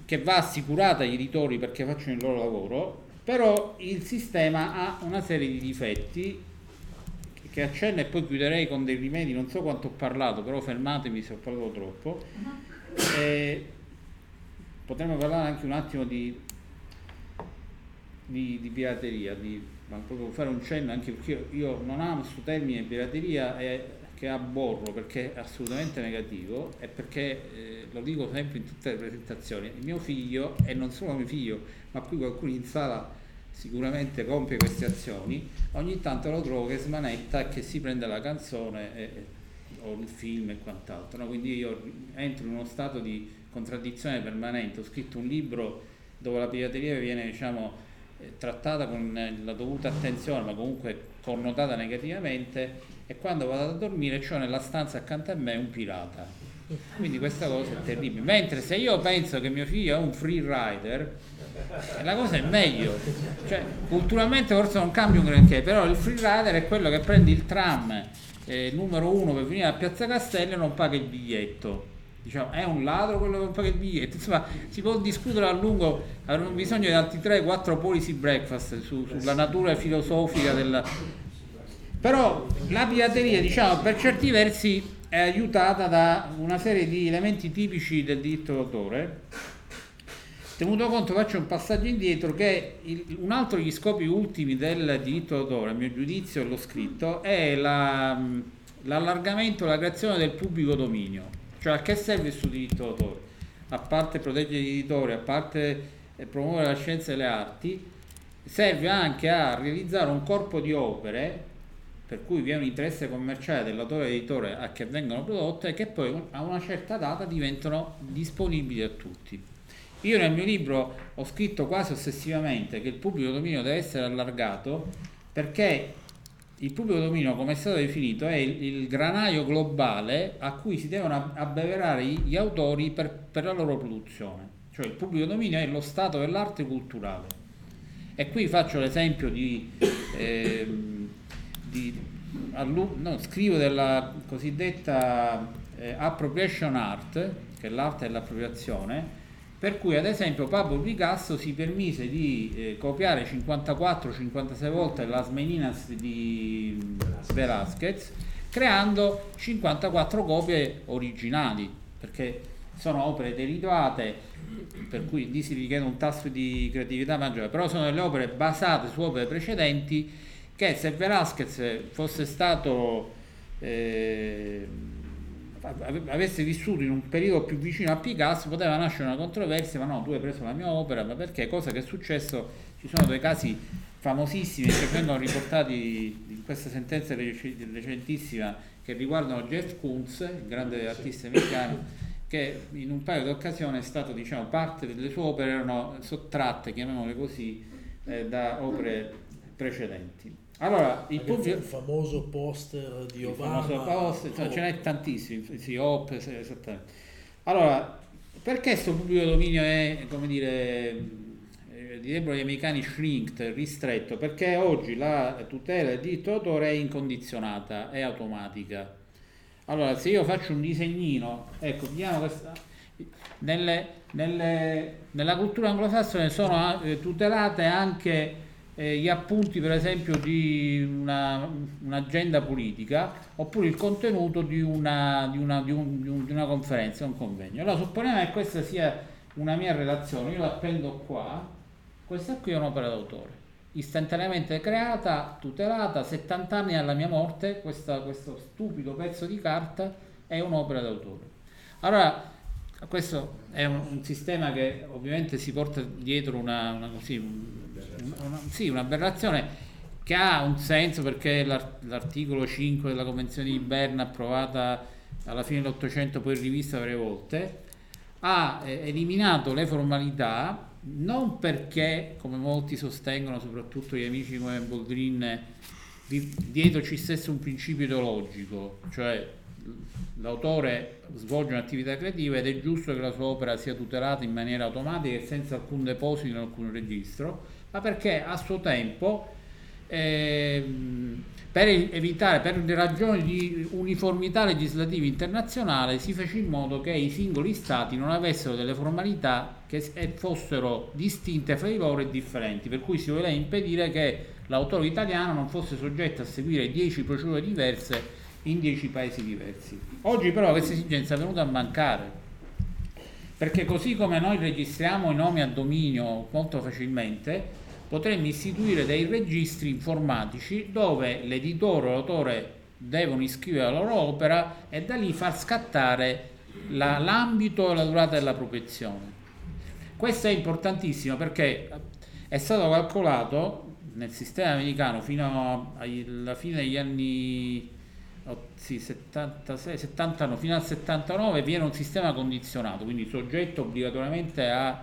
che va assicurata agli editori perché facciano il loro lavoro, però il sistema ha una serie di difetti che accenno e poi chiuderei con dei rimedi, non so quanto ho parlato, però fermatemi se ho parlato troppo. Uh-huh. Eh, potremmo parlare anche un attimo di, di, di pirateria, di, ma proprio fare un cenno anche perché io, io non amo questo termine pirateria e che abborro perché è assolutamente negativo e perché eh, lo dico sempre in tutte le presentazioni, il mio figlio e non solo mio figlio, ma qui qualcuno in sala sicuramente compie queste azioni, ogni tanto lo trovo che smanetta e che si prende la canzone e, o il film e quant'altro. No? Quindi io entro in uno stato di contraddizione permanente, ho scritto un libro dove la pirateria viene diciamo, eh, trattata con la dovuta attenzione, ma comunque connotata negativamente e quando vado a dormire ho nella stanza accanto a me un pirata. Quindi questa cosa è terribile. Mentre se io penso che mio figlio è un free rider, la cosa è meglio. Cioè, culturalmente forse non cambia un granché, però il free rider è quello che prende il tram eh, numero uno per venire a Piazza Castello e non paga il biglietto. Diciamo, è un ladro quello che non paga il biglietto. Insomma, si può discutere a lungo, avremo bisogno di altri 3-4 policy breakfast su, sulla natura filosofica della, però la pirateria, diciamo, per certi versi è aiutata da una serie di elementi tipici del diritto d'autore. Tenuto conto, faccio un passaggio indietro, che il, un altro degli scopi ultimi del diritto d'autore, a mio giudizio, l'ho scritto, è la, l'allargamento, la creazione del pubblico dominio. Cioè a che serve questo diritto d'autore? A parte proteggere gli editori, a parte eh, promuovere la scienza e le arti, serve anche a realizzare un corpo di opere per cui vi è un interesse commerciale dell'autore editore a che vengano prodotte e che poi a una certa data diventano disponibili a tutti. Io nel mio libro ho scritto quasi ossessivamente che il pubblico dominio deve essere allargato perché il pubblico dominio, come è stato definito, è il, il granaio globale a cui si devono abbeverare gli autori per, per, la loro produzione. Cioè il pubblico dominio è lo stato dell'arte culturale. E qui faccio l'esempio di... Eh, di, no, scrivo della cosiddetta eh, appropriation art, che è l'arte dell'appropriazione, per cui ad esempio Pablo Picasso si permise di eh, copiare 54-56 volte Las Meninas di Velázquez creando 54 copie originali perché sono opere derivate per cui lì si richiede un tasso di creatività maggiore però sono delle opere basate su opere precedenti che se Velasquez fosse stato eh, avesse vissuto in un periodo più vicino a Picasso poteva nascere una controversia, ma no, tu hai preso la mia opera, ma perché? Cosa che è successo, ci sono due casi famosissimi che vengono riportati in questa sentenza recentissima che riguardano Jeff Koons, il grande artista americano, che in un paio di occasioni è stato, diciamo, parte delle sue opere erano sottratte, chiamiamole così, eh, da opere precedenti. Allora, il, pubblico, il famoso poster di Obama. Il poster, cioè, oh. ce n'è tantissimi, sì, Op, esattamente. Allora, perché questo pubblico dominio è, come dire, eh, direbbero gli americani shrinked, ristretto? Perché oggi la tutela del diritto d'autore è incondizionata, è automatica. Allora, se io faccio un disegnino, ecco, vediamo questa, nelle, nelle, nella cultura anglosassone sono eh, tutelate anche eh, gli appunti per esempio di una, un'agenda politica oppure il contenuto di una, di, una, di, un, di, un, di una, conferenza, un convegno. Allora supponiamo che questa sia una mia relazione, io la prendo qua, questa qui è un'opera d'autore, istantaneamente creata, tutelata, 70 anni alla mia morte, questa, questo stupido pezzo di carta è un'opera d'autore. Allora, questo è un, un, sistema che ovviamente si porta dietro una, una, così, una, sì, un'aberrazione che ha un senso perché l'articolo 5 della Convenzione di Berna approvata alla fine dell'Ottocento poi rivista varie volte ha eh, eliminato le formalità non perché come molti sostengono soprattutto gli amici come Boldrin dietro ci stesse un principio ideologico cioè l'autore svolge un'attività creativa ed è giusto che la sua opera sia tutelata in maniera automatica e senza alcun deposito in alcun registro, ma perché a suo tempo, eh, per evitare, per ragioni di uniformità legislativa internazionale, si fece in modo che i singoli stati non avessero delle formalità che fossero distinte fra di loro e differenti, per cui si voleva impedire che l'autore italiano non fosse soggetto a seguire 10 procedure diverse in 10 paesi diversi. Oggi però questa esigenza è venuta a mancare, perché così come noi registriamo i nomi a dominio molto facilmente, potremmo istituire dei registri informatici dove l'editore o l'autore devono iscrivere la loro opera e da lì far scattare la, l'ambito e la durata della protezione. Questo è importantissimo perché è stato calcolato nel sistema americano fino alla fine degli anni sì, 76, 70, fino al 79 viene un sistema condizionato, quindi soggetto obbligatoriamente a,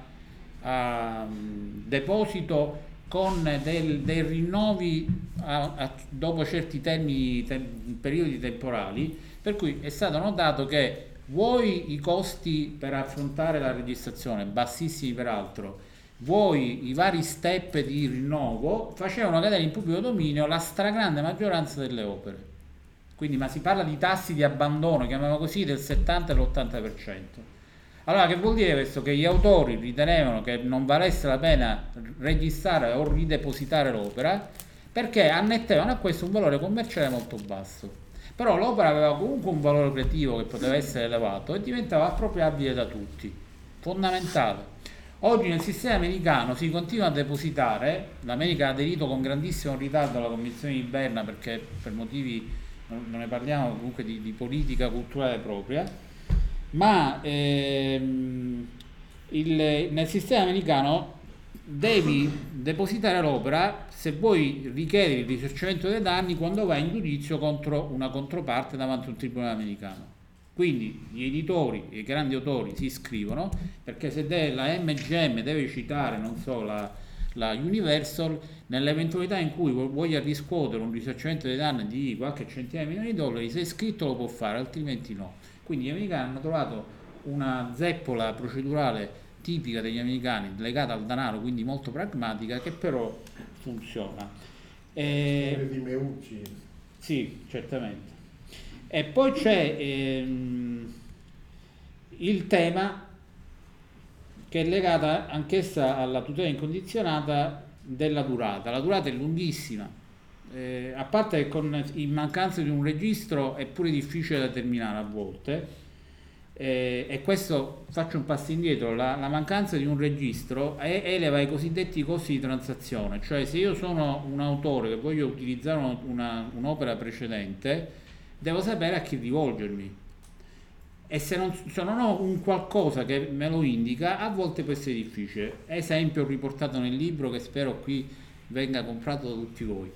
a um, deposito con del, dei rinnovi a, a, dopo certi termini, te, periodi temporali, per cui è stato notato che vuoi i costi per affrontare la registrazione, bassissimi peraltro, vuoi i vari step di rinnovo, facevano cadere in pubblico dominio la stragrande maggioranza delle opere. Quindi, ma si parla di tassi di abbandono, chiamiamo così, del 70 e l'80%. Allora, che vuol dire questo? Che gli autori ritenevano che non valesse la pena registrare o ridepositare l'opera perché annettevano a questo un valore commerciale molto basso. Però l'opera aveva comunque un valore creativo che poteva essere elevato e diventava appropriabile da tutti. Fondamentale. Oggi nel sistema americano si continua a depositare, l'America ha aderito con grandissimo ritardo alla Convenzione di Berna perché per motivi non, ne parliamo comunque di, di, politica culturale propria, ma ehm, il, nel sistema americano devi depositare l'opera se vuoi richiedere il risarcimento dei danni quando vai in giudizio contro una controparte davanti a un tribunale americano. Quindi gli editori, i grandi autori si iscrivono perché se la MGM deve citare, non so, la, la Universal, nell'eventualità in cui voglia riscuotere un risarcimento dei danni di qualche centinaia di milioni di dollari, se è iscritto lo può fare, altrimenti no. Quindi gli americani hanno trovato una zeppola procedurale tipica degli americani, legata al denaro, quindi molto pragmatica, che però funziona. E... di Meucci. Sì, certamente. E poi c'è ehm, il tema che è legata anch'essa alla tutela incondizionata della durata. La durata è lunghissima, eh, a parte che con, in mancanza di un registro è pure difficile da terminare a volte. Eh, e questo faccio un passo indietro, la, la mancanza di un registro è, eleva i cosiddetti costi di transazione, cioè se io sono un autore che voglio utilizzare una, una, un'opera precedente, devo sapere a chi rivolgermi e se non, se non, ho un qualcosa che me lo indica, a volte può essere difficile. Esempio riportato nel libro che spero qui venga comprato da tutti voi.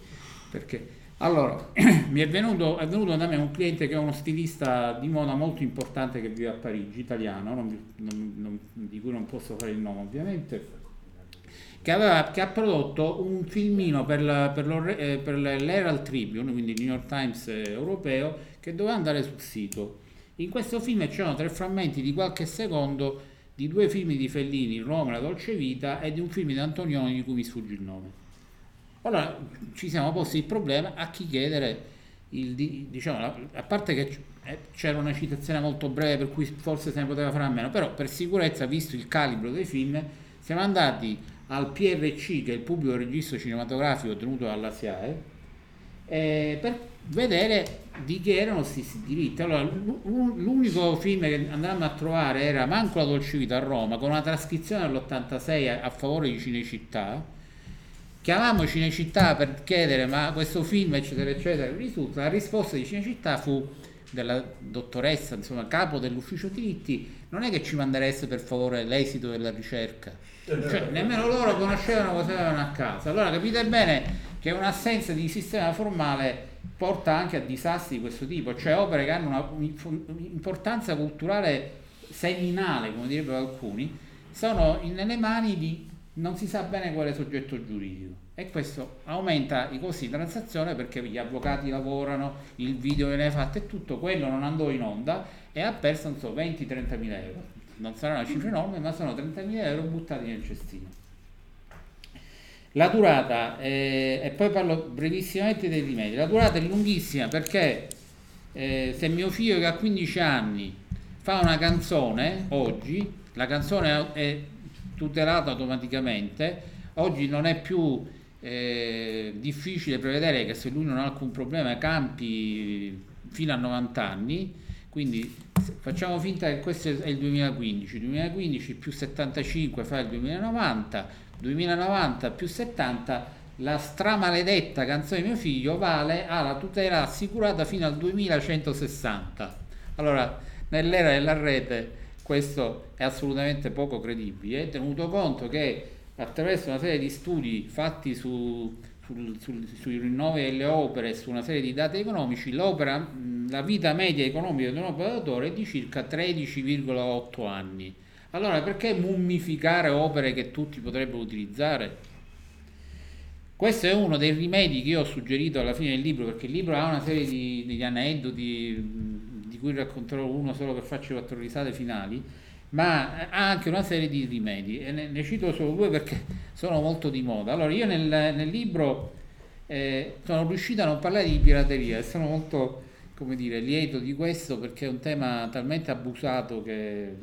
Perché allora, mi è venuto, è venuto, da me un cliente che è uno stilista di moda molto importante che vive a Parigi, italiano, non, non, di cui non posso fare il nome ovviamente, che, aveva, che ha prodotto un filmino per, la, per, eh, per l'Herald Tribune, quindi il New York Times europeo, che doveva andare sul sito. In questo film c'erano tre frammenti di qualche secondo di due film di Fellini, Roma la Dolce Vita, e di un film di Antonioni di cui mi sfugge il nome. Allora ci siamo posti il problema a chi chiedere, il, diciamo, a parte che eh, c'era una citazione molto breve per cui forse se ne poteva fare a meno, però per sicurezza, visto il calibro dei film, siamo andati al PRC, che è il pubblico registro cinematografico tenuto dalla SIAE, eh, per vedere di che erano questi diritti. Allora, l'unico film che andavamo a trovare era Manco la dolce vita a Roma, con una trascrizione dell'86 a favore di Cinecittà. Chiamammo Cinecittà per chiedere ma questo film eccetera eccetera risulta, la risposta di Cinecittà fu della dottoressa, insomma capo dell'ufficio diritti, non è che ci manderesse per favore l'esito della ricerca, cioè nemmeno loro conoscevano cosa avevano a casa. Allora capite bene che un'assenza di sistema formale porta anche a disastri di questo tipo, cioè opere che hanno un'importanza culturale seminale, come direbbero alcuni, sono nelle mani di non si sa bene quale soggetto giuridico e questo aumenta i costi di transazione perché gli avvocati lavorano, il video viene fatto e tutto quello non andò in onda e ha perso so, 20-30 mila euro. Non sarà una cifra enorme, ma sono 30 mila euro buttati nel cestino. La durata, eh, e poi parlo brevissimamente dei rimedi, la durata è lunghissima perché eh, se mio figlio che ha 15 anni fa una canzone oggi, la canzone è tutelata automaticamente, oggi non è più eh, difficile prevedere che se lui non ha alcun problema campi fino a 90 anni, quindi facciamo finta che questo è il 2015, 2015 più 75 fa il 2090, 2090 più 70 la stramaledetta canzone di mio figlio vale alla tutela assicurata fino al 2160 allora nell'era della rete questo è assolutamente poco credibile. Tenuto conto che attraverso una serie di studi fatti su, sul, sul, sui rinnovi delle opere e su una serie di dati economici la vita media economica di un operatore è di circa 13,8 anni allora perché mummificare opere che tutti potrebbero utilizzare? Questo è uno dei rimedi che io ho suggerito alla fine del libro, perché il libro ha una serie di, di aneddoti di cui racconterò uno solo per farci quattro risate finali, ma ha anche una serie di rimedi e ne, ne cito solo due perché sono molto di moda. Allora io nel, nel libro eh, sono riuscito a non parlare di pirateria e sono molto, come dire, lieto di questo perché è un tema talmente abusato che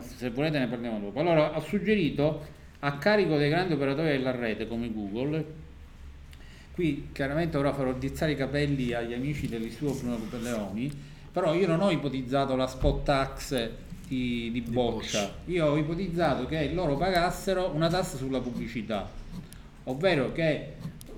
se volete ne parliamo dopo. Allora ho suggerito a carico dei grandi operatori della rete come Google, qui chiaramente ora farò dizzare i capelli agli amici dell'Istituto Bruno Leoni, però io non ho ipotizzato la spot tax di, di boccia, io ho ipotizzato che loro pagassero una tassa sulla pubblicità, ovvero che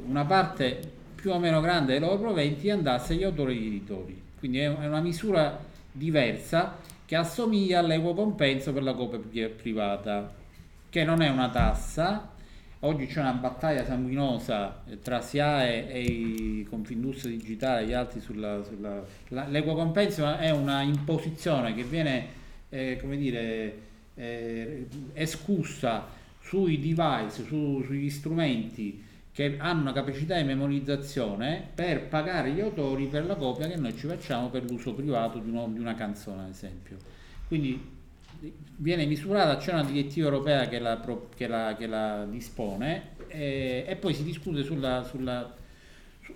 una parte più o meno grande dei loro proventi andasse agli autori agli editori. Quindi è una misura diversa che assomiglia all'equo compenso per la copia privata, che non è una tassa. Oggi c'è una battaglia sanguinosa tra SIAE e i Confindustria Digitale e gli altri sulla... sulla la, l'equo compenso è una imposizione che viene, eh, come dire, eh, escussa sui device, su, sugli strumenti che hanno una capacità di memorizzazione per pagare gli autori per la copia che noi ci facciamo per l'uso privato di, uno, di una canzone, ad esempio. Quindi viene misurata, c'è una direttiva europea che la, che la, che la dispone e, e, poi si discute sulla, sulla,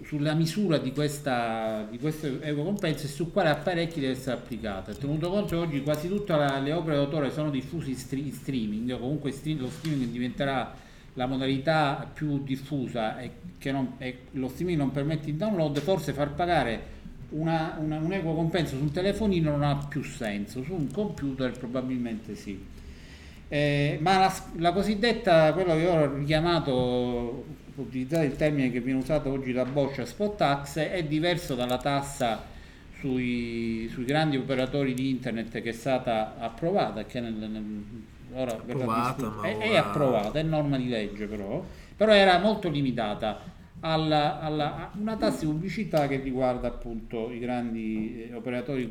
sulla misura di, questa, di questo ecocompenso e su quale apparecchi deve essere applicata. Tenuto conto che oggi quasi tutte le opere d'autore sono diffuse in streaming, comunque lo streaming diventerà la modalità più diffusa è che non, è, lo streaming non permette il download, forse far pagare una, una, un equo compenso su un telefonino non ha più senso, su un computer probabilmente sì. Eh, ma la, la, cosiddetta, quello che ho richiamato, utilizzare il termine che viene usato oggi da Bosch spot tax, è diverso dalla tassa sui, sui, grandi operatori di internet che è stata approvata, che nel, nel, ora approvata, è, è, approvata, è norma di legge però, però era molto limitata alla, alla, a una tassa di pubblicità che riguarda appunto i grandi eh, operatori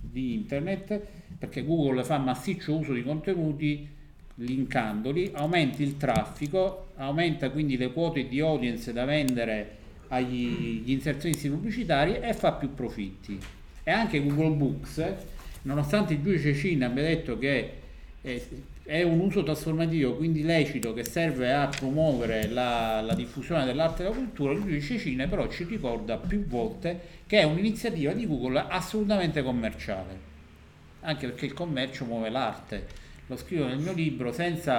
di internet, perché Google fa massiccio uso di contenuti linkandoli, aumenta il traffico, aumenta quindi le quote di audience da vendere agli inserzionisti pubblicitari e fa più profitti. E anche Google Books, nonostante il giudice Cina abbia detto che è un uso trasformativo, quindi lecito, che serve a promuovere la, la diffusione dell'arte e della cultura, il giudice Cina però ci ricorda più volte che è un'iniziativa di Google assolutamente commerciale, anche perché il commercio muove l'arte. Lo scrivo nel mio libro senza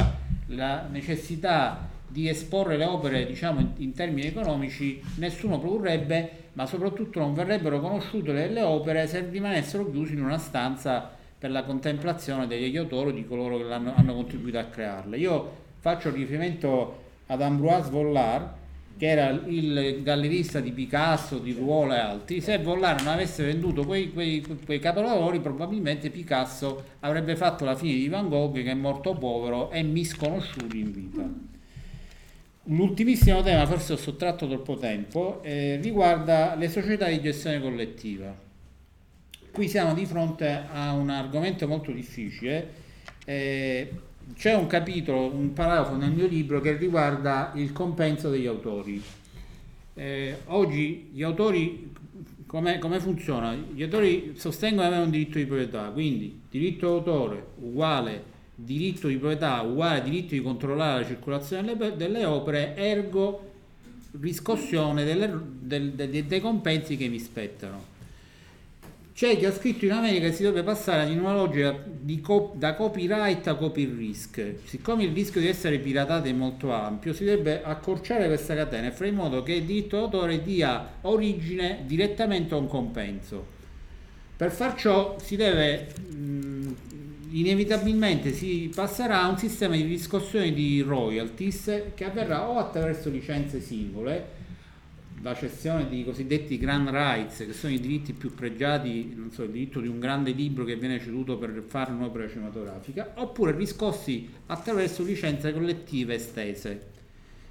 la necessità di esporre le opere diciamo, in, in, termini economici nessuno produrrebbe, ma soprattutto non verrebbero conosciute le, opere se rimanessero chiusi in una stanza per la contemplazione degli autori di coloro che hanno contribuito a crearle. Io faccio riferimento ad Ambroise Vollard, che era il gallerista di Picasso, di Ruola e altri. Se Vollard non avesse venduto quei, quei, quei capolavori, probabilmente Picasso avrebbe fatto la fine di Van Gogh, che è morto povero e misconosciuto in vita. L'ultimissimo tema, forse ho sottratto troppo tempo, eh, riguarda le società di gestione collettiva. Qui siamo di fronte a un argomento molto difficile. Eh, c'è un capitolo, un paragrafo nel mio libro che riguarda il compenso degli autori. Eh, oggi gli autori, come, funziona? Gli autori sostengono di avere un diritto di proprietà, quindi diritto d'autore uguale diritto di proprietà uguale diritto di controllare la circolazione delle, delle opere, ergo riscossione delle, del, del, dei compensi che mi spettano. C'è chi ha scritto in America che si deve passare ad una logica co- da copyright a copy risk. Siccome il rischio di essere piratati è molto ampio, si deve accorciare questa catena e fare in modo che il diritto d'autore dia origine direttamente a un compenso. Per far ciò si deve mh, inevitabilmente si passerà a un sistema di riscossione di royalties che avverrà o attraverso licenze singole, la cessione di cosiddetti grand rights, che sono i diritti più pregiati, non so, il diritto di un grande libro che viene ceduto per fare un'opera cinematografica, oppure riscossi attraverso licenze collettive estese.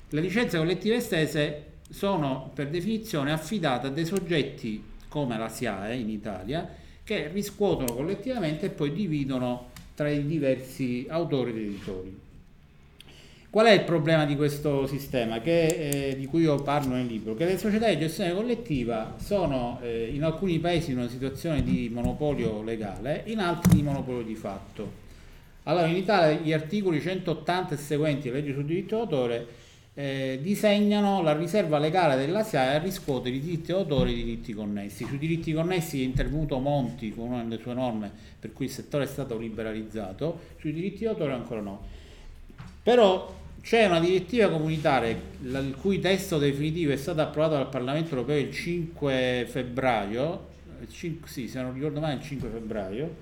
Le licenze collettive estese sono per definizione affidate a dei soggetti come la SIAE in Italia che riscuotono collettivamente e poi dividono tra i diversi autori ed editori. Qual è il problema di questo sistema che, eh, di cui io parlo nel libro? Che le società di gestione collettiva sono eh, in alcuni paesi in una situazione di monopolio legale, in altri di monopolio di fatto. Allora in Italia gli articoli 180 e seguenti della legge sul diritto d'autore eh, disegnano la riserva legale della SIAE a riscuotere i diritti d'autore e i diritti connessi. Sui diritti connessi è intervenuto Monti con una delle sue norme per cui il settore è stato liberalizzato, sui diritti d'autore ancora no. Però c'è una direttiva comunitaria il cui testo definitivo è stato approvato dal Parlamento europeo il 5 febbraio, 5, sì, se non ricordo male il 5 febbraio,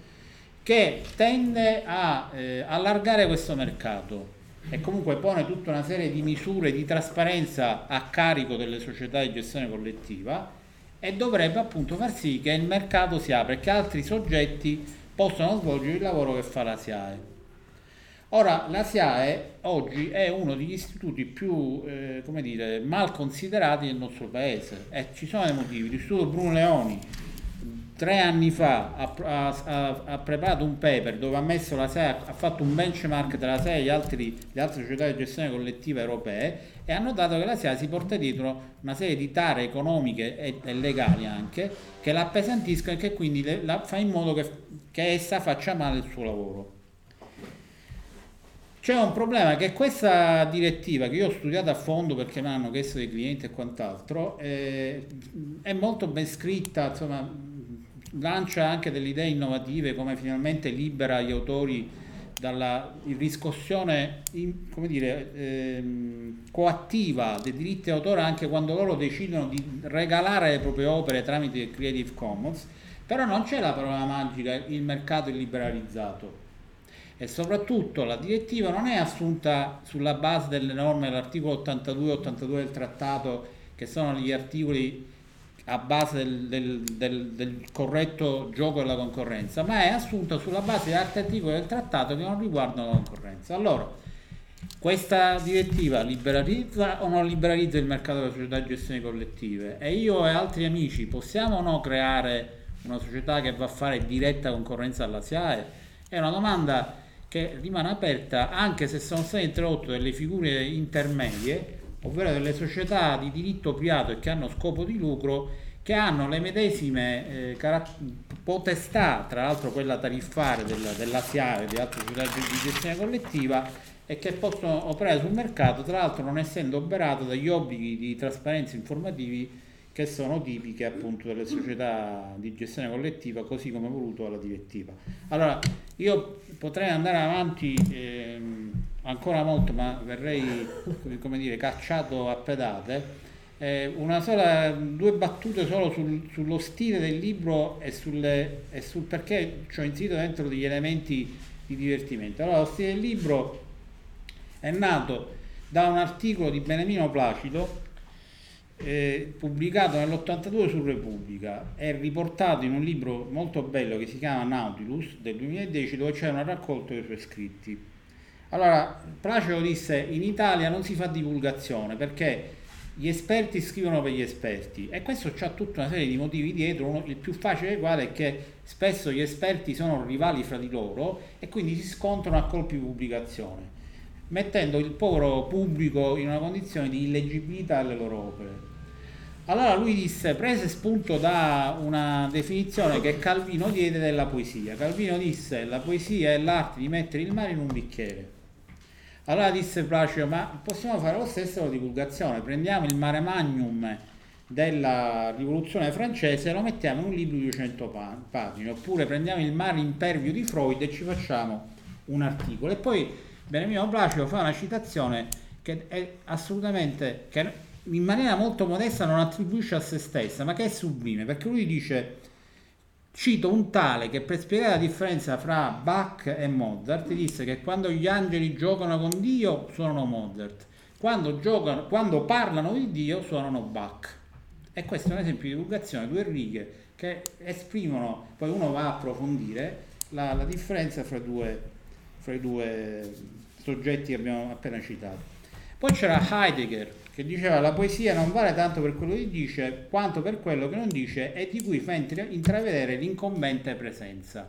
che tende a eh, allargare questo mercato e comunque pone tutta una serie di misure di trasparenza a carico delle società di gestione collettiva e dovrebbe appunto far sì che il mercato si apra e che altri soggetti possano svolgere il lavoro che fa la SIAE. Ora, la SIAE oggi è uno degli istituti più eh, dire, mal considerati del nostro paese e ci sono dei motivi. L'istituto Bruno Leoni tre anni fa ha, ha, ha, preparato un paper dove ha messo la SEA, ha fatto un benchmark della SEA e altri, le altre società di gestione collettiva europee e ha notato che la SEA si porta dietro una serie di tare economiche e, e legali anche che la appesantiscono e che quindi le, la, fa in modo che, che essa faccia male il suo lavoro. C'è un problema che questa direttiva che io ho studiato a fondo perché mi hanno chiesto dei clienti e quant'altro è, è molto ben scritta, insomma lancia anche delle idee innovative come finalmente libera gli autori dalla riscossione dire, ehm, coattiva dei diritti d'autore anche quando loro decidono di regalare le proprie opere tramite Creative Commons, però non c'è la parola magica, il mercato è liberalizzato e soprattutto la direttiva non è assunta sulla base delle norme dell'articolo 82 82 del trattato che sono gli articoli a base del, del, del, del, corretto gioco della concorrenza, ma è assunta sulla base di altri articoli del trattato che non riguardano la concorrenza. Allora, questa direttiva liberalizza o non liberalizza il mercato delle società di gestione collettive? E io e altri amici possiamo o no creare una società che va a fare diretta concorrenza alla SIAE? È una domanda che rimane aperta anche se sono state introdotte delle figure intermedie ovvero delle società di diritto privato e che hanno scopo di lucro, che hanno le medesime eh, carat- potestà, tra l'altro quella tariffaria della, della SIAE di altre società di gestione collettiva, e che possono operare sul mercato, tra l'altro non essendo oberato dagli obblighi di trasparenza informativi che sono tipiche appunto delle società di gestione collettiva, così come voluto dalla direttiva. Allora, io potrei andare avanti ehm, ancora molto, ma verrei come dire, cacciato a pedate. Eh, sola, due battute solo sul, sullo stile del libro e, sulle, e sul perché ci ho inserito dentro degli elementi di divertimento. Allora, lo stile del libro è nato da un articolo di Benemino Placido eh, pubblicato nell'82 su Repubblica, è riportato in un libro molto bello che si chiama Nautilus del 2010 dove c'è una raccolta dei suoi scritti. Allora, Placido disse in Italia non si fa divulgazione perché gli esperti scrivono per gli esperti e questo ha tutta una serie di motivi dietro, uno, il più facile dei quali è che spesso gli esperti sono rivali fra di loro e quindi si scontrano a colpi di pubblicazione mettendo il povero pubblico in una condizione di illeggibilità alle loro opere. Allora lui disse, prese spunto da una definizione che Calvino diede della poesia. Calvino disse, la poesia è l'arte di mettere il mare in un bicchiere. Allora disse Placido, ma possiamo fare lo stesso la divulgazione, prendiamo il mare magnum della rivoluzione francese e lo mettiamo in un libro di 200 pagine, oppure prendiamo il mare impervio di Freud e ci facciamo un articolo. E poi Benemino Placido fa una citazione che è assolutamente, che in maniera molto modesta non attribuisce a se stessa, ma che è sublime, perché lui dice, cito un tale che per spiegare la differenza fra Bach e Mozart disse che quando gli angeli giocano con Dio suonano Mozart, quando, giocano, quando parlano di Dio suonano Bach. E questo è un esempio di divulgazione, due righe che esprimono, poi uno va a approfondire la, la differenza fra, due, fra i due soggetti che abbiamo appena citato. Poi c'era Heidegger che diceva la poesia non vale tanto per quello che dice quanto per quello che non dice e di cui fa intravedere l'incombente presenza.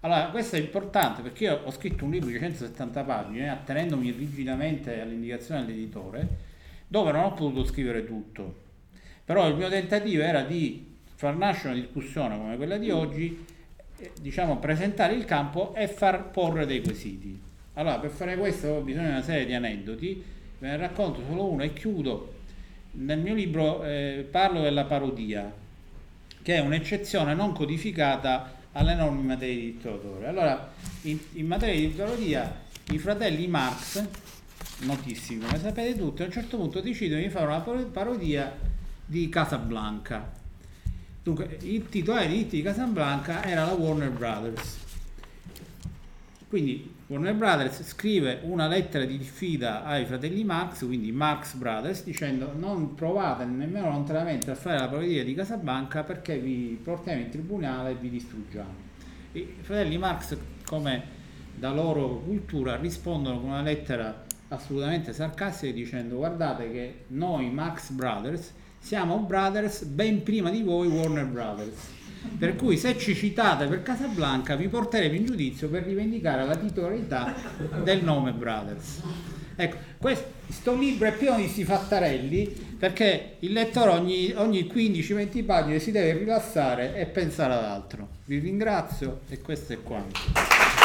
Allora, questo è importante perché io ho scritto un libro di 170 pagine, attenendomi rigidamente all'indicazione dell'editore, dove non ho potuto scrivere tutto. Però il mio tentativo era di far nascere una discussione come quella di oggi, eh, diciamo, presentare il campo e far porre dei quesiti. Allora, per fare questo ho bisogno di una serie di aneddoti Ve ne racconto solo uno e chiudo. Nel mio libro eh, parlo della parodia, che è un'eccezione non codificata alle norme in materia di diritto d'autore. Allora, in, in materia di d'autoria, i fratelli Marx, notissimi come sapete tutti, a un certo punto decidono di fare una parodia di Casablanca. Dunque, il titolare di diritti di Casablanca era la Warner Brothers. Quindi Warner Brothers scrive una lettera di diffida ai fratelli Marx, quindi Marx Brothers, dicendo non provate nemmeno lontanamente a fare la parodia di Casablanca perché vi portiamo in tribunale e vi distruggiamo. I fratelli Marx, come da loro cultura, rispondono con una lettera assolutamente sarcastica dicendo guardate che noi Marx Brothers siamo brothers ben prima di voi Warner Brothers per cui se ci citate per Casablanca vi porteremo in giudizio per rivendicare la titolarità del nome Brothers. Ecco, questo libro è pieno di questi fattarelli perché il lettore ogni, ogni 15-20 pagine si deve rilassare e pensare ad altro. Vi ringrazio e questo è quanto.